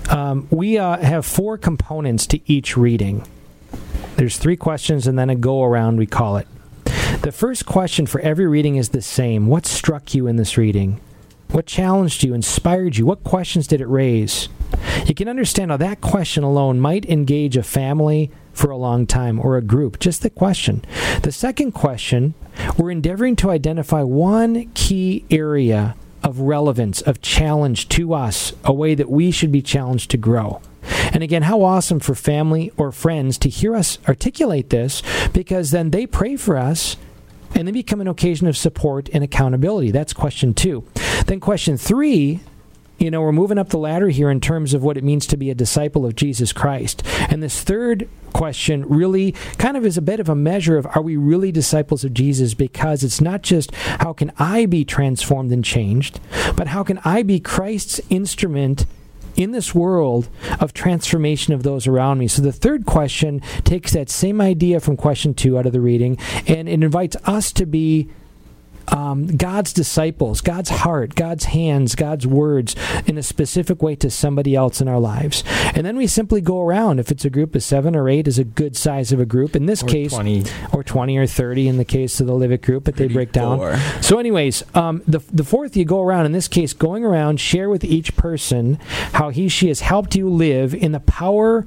um, we uh, have four components to each reading. There's three questions and then a go around, we call it. The first question for every reading is the same What struck you in this reading? What challenged you, inspired you? What questions did it raise? You can understand how that question alone might engage a family for a long time or a group. Just the question. The second question, we're endeavoring to identify one key area of relevance, of challenge to us, a way that we should be challenged to grow. And again, how awesome for family or friends to hear us articulate this because then they pray for us and they become an occasion of support and accountability. That's question two. Then, question three you know, we're moving up the ladder here in terms of what it means to be a disciple of Jesus Christ. And this third question really kind of is a bit of a measure of are we really disciples of Jesus because it's not just how can I be transformed and changed, but how can I be Christ's instrument in this world of transformation of those around me. So the third question takes that same idea from question two out of the reading and it invites us to be um, God's disciples, God's heart, God's hands, God's words in a specific way to somebody else in our lives. And then we simply go around. If it's a group of seven or eight, is a good size of a group. In this Or case, 20. or 20 or 30 in the case of the Live It group, but they break down. So, anyways, um, the, the fourth, you go around, in this case, going around, share with each person how he, she has helped you live in the power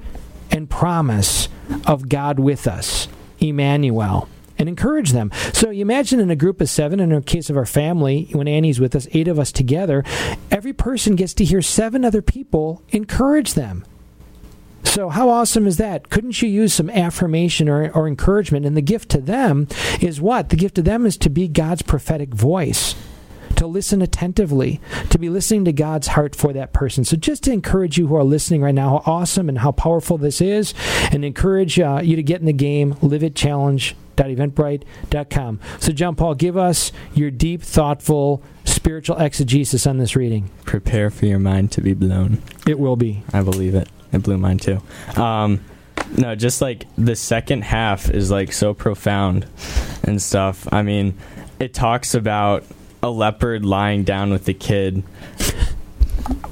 and promise of God with us, Emmanuel. And encourage them. So you imagine in a group of seven, in a case of our family, when Annie's with us, eight of us together, every person gets to hear seven other people encourage them. So, how awesome is that? Couldn't you use some affirmation or, or encouragement? And the gift to them is what? The gift to them is to be God's prophetic voice, to listen attentively, to be listening to God's heart for that person. So, just to encourage you who are listening right now, how awesome and how powerful this is, and encourage uh, you to get in the game, live it challenge. So, John Paul, give us your deep, thoughtful, spiritual exegesis on this reading. Prepare for your mind to be blown. It will be. I believe it. It blew mine too. Um, no, just like the second half is like so profound and stuff. I mean, it talks about a leopard lying down with the kid. <laughs>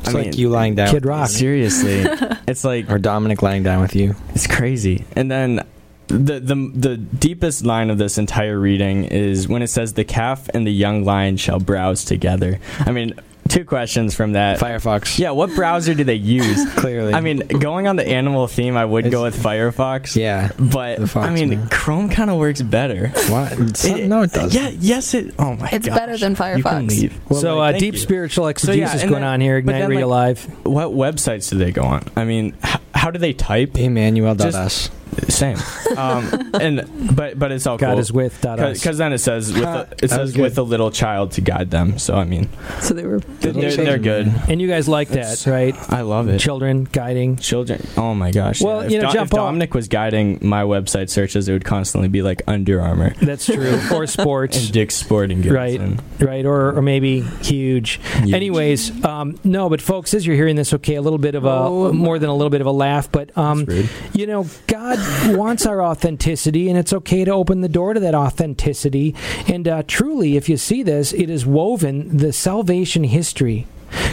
It's like you lying down. With Kid Rock. Seriously, <laughs> it's like Or Dominic lying down with you. it's crazy. And then the the the deepest line of this entire reading is when it says the calf and the young lion shall browse together. I mean, two questions from that. Firefox. Yeah, what browser do they use? <laughs> Clearly. I mean, going on the animal theme, I would go with Firefox. Yeah. But Fox, I mean, man. Chrome kind of works better. What? It's- no, it doesn't. Yeah, yes, it. Oh my It's gosh. better than You can Firefox. leave. so, Well, uh, deep you. spiritual So, exegesis yeah, and going then- on here. Ignite then, Radio like, Live. What websites do they go on? I mean, h- how do they type? Emmanuel.us. Same. Um, <laughs> and but but it's all God cool. is with dot us. because then it says with a, it That was says good. with a little child to guide them. So I mean, So they were. they're, they're good. And you guys like that, right? I love it. Children guiding. Children. Oh my gosh. Well, yeah. If you know, Do- John if Paul- Dominic was guiding my website searches, it would constantly be like Under Armour That's true. <laughs> or sports. and Dick's Sporting Goods. Right, and- right, or or maybe huge. Huge. Anyways, um, no, but folks, as you're hearing this, okay, a little bit of a Oh, more than a little bit of a laugh, but um, That's rude. you know, God wants our authenticity, and it's okay to open the door to that authenticity. And uh, truly, if you see this, it is woven the salvation history.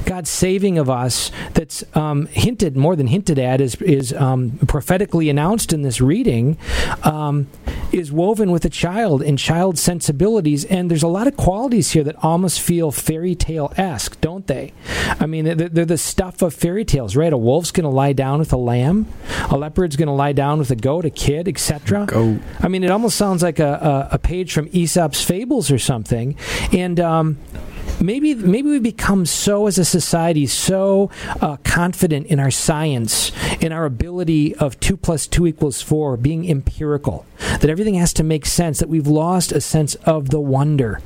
God's saving of us that's um, hinted more than hinted at is is um, prophetically announced in this reading um, is woven with a child and child sensibilities. And there's a lot of qualities here that almost feel fairy tale esque don't they? I mean they're, they're the stuff of fairy tales right? A wolf's gonna lie down with a lamb. A leopard's gonna lie down with a goat a kid etc I mean, it almost sounds like a, a, a page from Aesop's Fables or something. And um, maybe maybe we become so as a society so uh, confident in our science, in our ability of two plus two equals four, being empirical, that everything has to make sense. That we've lost a sense of the wonder,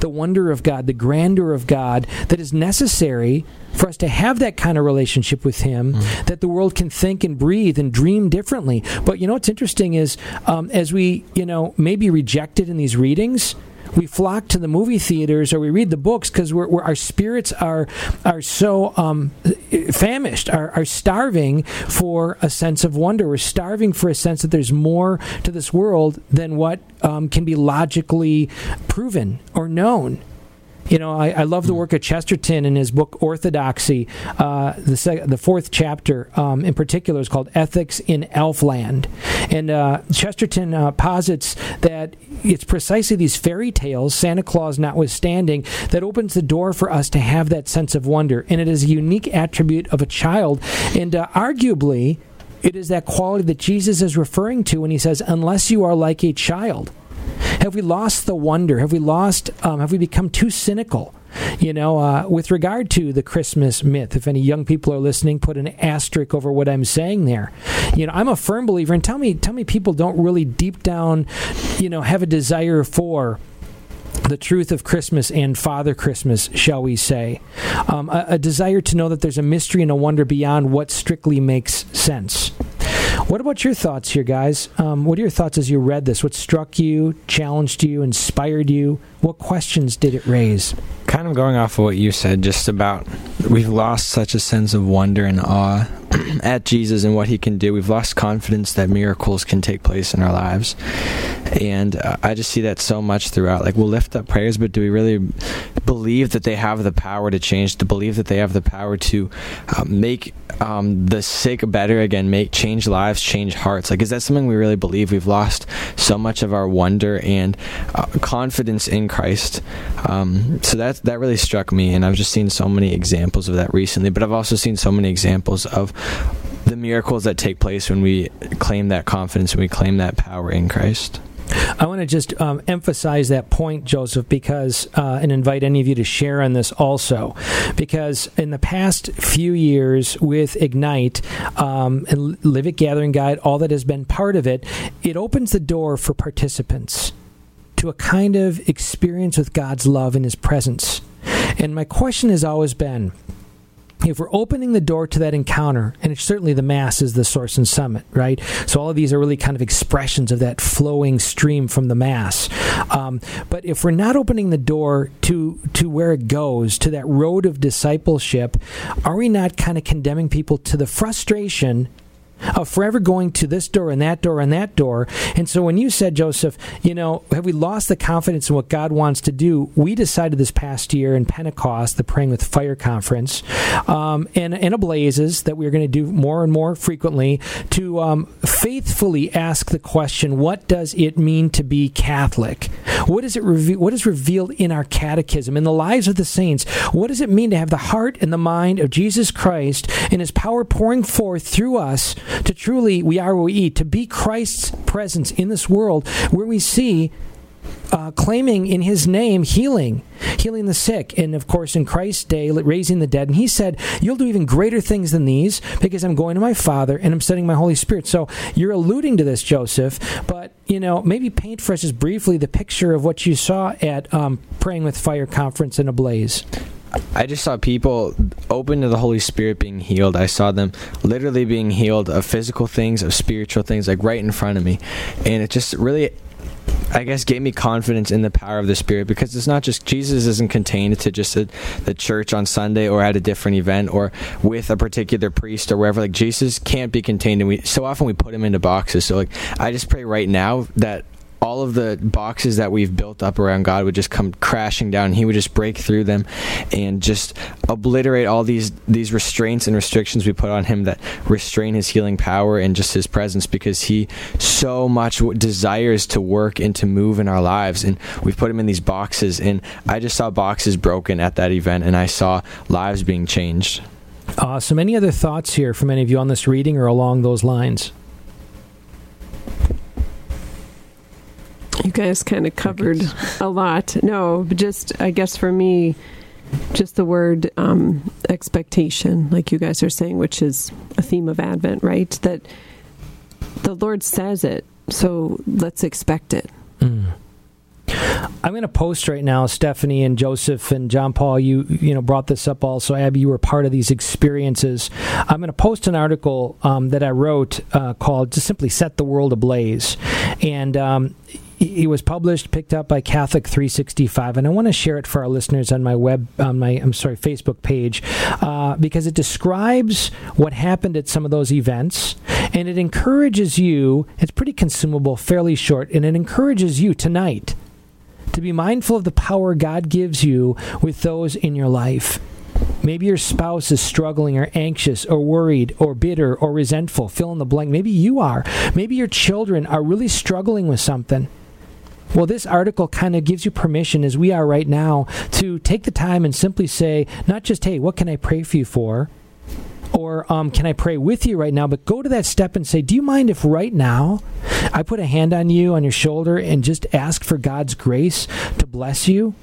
the wonder of God, the grandeur of God that is necessary for us to have that kind of relationship with Him, that the world can think and breathe and dream differently. But you know what's interesting is um, as we, you know, maybe rejected in these readings, we flock to the movie theaters or we read the books because we're, we're, our spirits are are so um, famished, are, are starving for a sense of wonder. We're starving for a sense that there's more to this world than what um, can be logically proven or known. You know, I, I love the work of Chesterton in his book Orthodoxy. Uh, the sec- the fourth chapter, um, in particular, is called Ethics in Elfland, and uh, Chesterton uh, posits that it's precisely these fairy tales, Santa Claus notwithstanding, that opens the door for us to have that sense of wonder, and it is a unique attribute of a child, and uh, arguably, it is that quality that Jesus is referring to when he says, "Unless you are like a child." Have we lost the wonder? Have we lost? Um, have we become too cynical You know, uh, with regard to the Christmas myth, if any young people are listening, put an asterisk over what I'm saying there. You know, I'm a firm believer, and tell me, tell me, people don't really deep down, you know, have a desire for the truth of Christmas and Father Christmas, shall we say. Um, a, a, desire to know that there's a mystery and a wonder beyond what strictly makes sense. What about your thoughts here, guys? Um, what are your thoughts as you read this? What struck you, challenged you, inspired you? What questions did it raise? Kind of going off of what you said, just about we've lost such a sense of wonder and awe <clears throat> at Jesus and what he can do. We've lost confidence that miracles can take place in our lives. And uh, I just see that so much throughout. Like, we'll lift up prayers, but do we really believe that they have the power to change, to believe that they have the power to uh, make um, the sick better again, make change lives, change hearts? Like, is that something we really believe? We've lost so much of our wonder and uh, confidence in Christ. Um, so that really struck me, and I've just seen so many examples of that recently. But I've also seen so many examples of the miracles that take place when we claim that confidence and we claim that power in Christ. I want to just um, emphasize that point, Joseph, because uh, and invite any of you to share on this also, because in the past few years with Ignite um, and Live It Gathering Guide, all that has been part of it, it opens the door for participants to a kind of experience with God's love and His presence. And my question has always been if we're opening the door to that encounter, and it's certainly the Mass is the source and summit, right? So all of these are really kind of expressions of that flowing stream from the Mass. Um, but if we're not opening the door to to where it goes, to that road of discipleship, are we not kind of condemning people to the frustration of forever going to this door and that door and that door. And so when you said, Joseph, you know, have we lost the confidence in what God wants to do? We decided this past year in Pentecost, the Praying with Fire conference, um, and, and Ablazes that we are going to do more and more frequently to um, faithfully ask the question, what does it mean to be Catholic? What is it? Reve- what is revealed in our catechism, in the lives of the saints? What does it mean to have the heart and the mind of Jesus Christ and His power pouring forth through us to truly, we are what we eat, to be Christ's presence in this world where we see uh, claiming in his name healing, healing the sick, and of course in Christ's day raising the dead. And he said, "You'll do even greater things than these because I'm going to my Father and I'm sending my Holy Spirit." So you're alluding to this, Joseph, but you know maybe paint for us just briefly the picture of what you saw at um, Praying with Fire conference in Ablaze. I just saw people open to the Holy Spirit being healed. I saw them literally being healed of physical things, of spiritual things, like right in front of me. And it just really I guess gave me confidence in the power of the Spirit because it's not just Jesus isn't contained to just a, the church on Sunday or at a different event or with a particular priest or wherever. Like Jesus can't be contained, and we so often we put him into boxes. So like I just pray right now that all of the boxes that we've built up around God would just come crashing down. He would just break through them and just obliterate all these these restraints and restrictions we put on him that restrain his healing power and just his presence because he so much desires to work and to move in our lives and we've put him in these boxes and I just saw boxes broken at that event and I saw lives being changed. Awesome. Any other thoughts here from any of you on this reading or along those lines? You guys kind of covered a lot. No, just I guess for me, just the word um, expectation, like you guys are saying, which is a theme of Advent, right? That the Lord says it, so let's expect it. Mm. I'm going to post right now, Stephanie and Joseph and John Paul. You you know brought this up also. Abby, you were part of these experiences. I'm going to post an article um, that I wrote uh, called "Just Simply Set the World Ablaze," and um, it was published, picked up by Catholic 365, and I want to share it for our listeners on my web, on my I'm sorry, Facebook page, uh, because it describes what happened at some of those events, and it encourages you. It's pretty consumable, fairly short, and it encourages you tonight to be mindful of the power God gives you with those in your life. Maybe your spouse is struggling or anxious or worried or bitter or resentful. Fill in the blank. Maybe you are. Maybe your children are really struggling with something. Well, this article kind of gives you permission, as we are right now, to take the time and simply say, not just, hey, what can I pray for you for? Or um, can I pray with you right now? But go to that step and say, do you mind if right now I put a hand on you, on your shoulder, and just ask for God's grace to bless you?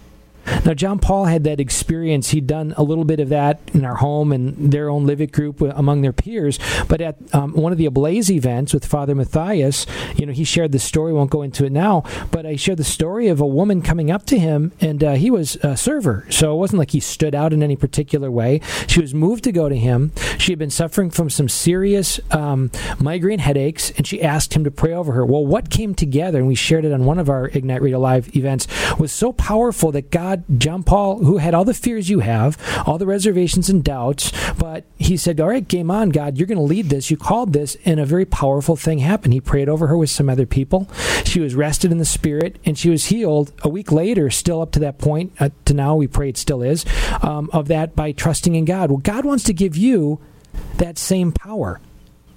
Now, John Paul had that experience. He'd done a little bit of that in our home and their own Live group among their peers. But at um, one of the Ablaze events with Father Matthias, you know, he shared the story. Won't go into it now, but I shared the story of a woman coming up to him, and uh, he was a server, so it wasn't like he stood out in any particular way. She was moved to go to him. She had been suffering from some serious um, migraine headaches, and she asked him to pray over her. Well, what came together, and we shared it on one of our Ignite Radio Live events, was so powerful that God, John Paul, who had all the fears you have, all the reservations and doubts, but he said, All right, game on, God, you're going to lead this. You called this, and a very powerful thing happened. He prayed over her with some other people. She was rested in the Spirit, and she was healed a week later, still up to that point, uh, to now, we pray it still is, um, of that by trusting in God. Well, God wants to give you that same power.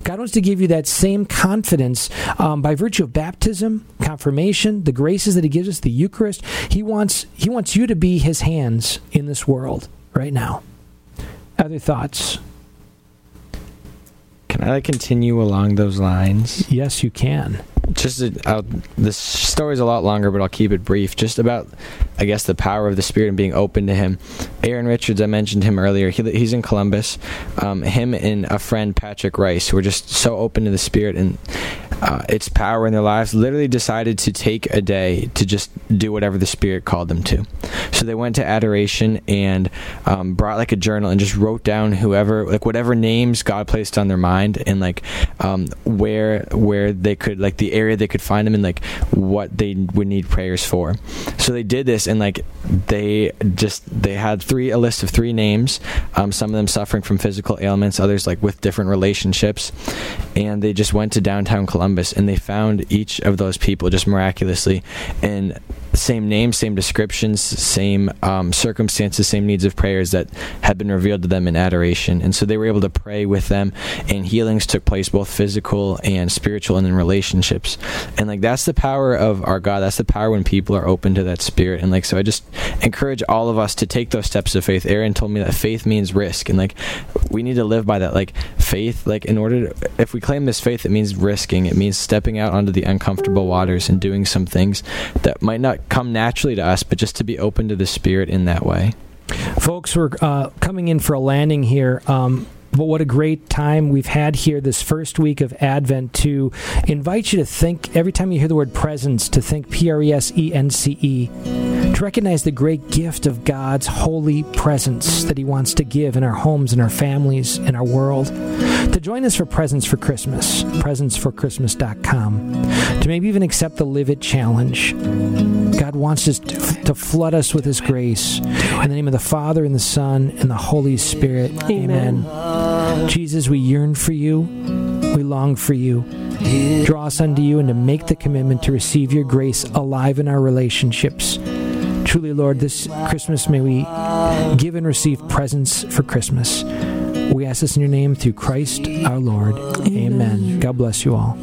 God wants to give you that same confidence um, by virtue of baptism, confirmation, the graces that He gives us, the Eucharist. He wants He wants you to be His hands in this world right now. Other thoughts? Can I continue along those lines? Yes, you can. Just uh, this story is a lot longer, but I'll keep it brief. Just about, I guess, the power of the Spirit and being open to Him. Aaron Richards, I mentioned him earlier. He, he's in Columbus. Um, him and a friend, Patrick Rice, who were just so open to the Spirit and uh, its power in their lives, literally decided to take a day to just do whatever the Spirit called them to. So they went to adoration and um, brought like a journal and just wrote down whoever, like whatever names God placed on their mind and like um, where where they could like the area they could find them and like what they would need prayers for. So they did this and like they just they had three a list of three names. Um, some of them suffering from physical ailments, others like with different relationships, and they just went to downtown Columbus and they found each of those people just miraculously and same names, same descriptions, same um, circumstances, same needs of prayers that had been revealed to them in adoration. And so they were able to pray with them, and healings took place, both physical and spiritual, and in relationships. And like that's the power of our God. That's the power when people are open to that spirit. And like so, I just encourage all of us to take those steps of faith. Aaron told me that faith means risk, and like we need to live by that. Like faith, like in order, to, if we claim this faith, it means risking. It means stepping out onto the uncomfortable waters and doing some things that might not come naturally to us, but just to be open to the Spirit in that way. Folks, we're uh, coming in for a landing here. Um, but what a great time we've had here this first week of Advent to invite you to think, every time you hear the word presence, to think P R E S E N C E, to recognize the great gift of God's holy presence that He wants to give in our homes, in our families, in our world. To join us for Presence for Christmas, presenceforchristmas.com. To maybe even accept the Live It Challenge. God wants us to, flood us with His grace. In the name of the Father, and the Son, and the Holy Spirit. Amen. Amen. Jesus, we yearn for you. We long for you. Draw us unto you and to make the commitment to receive your grace alive in our relationships. Truly, Lord, this Christmas may we give and receive presents for Christmas. We ask this in your name through Christ our Lord. Amen. Amen. God bless you all.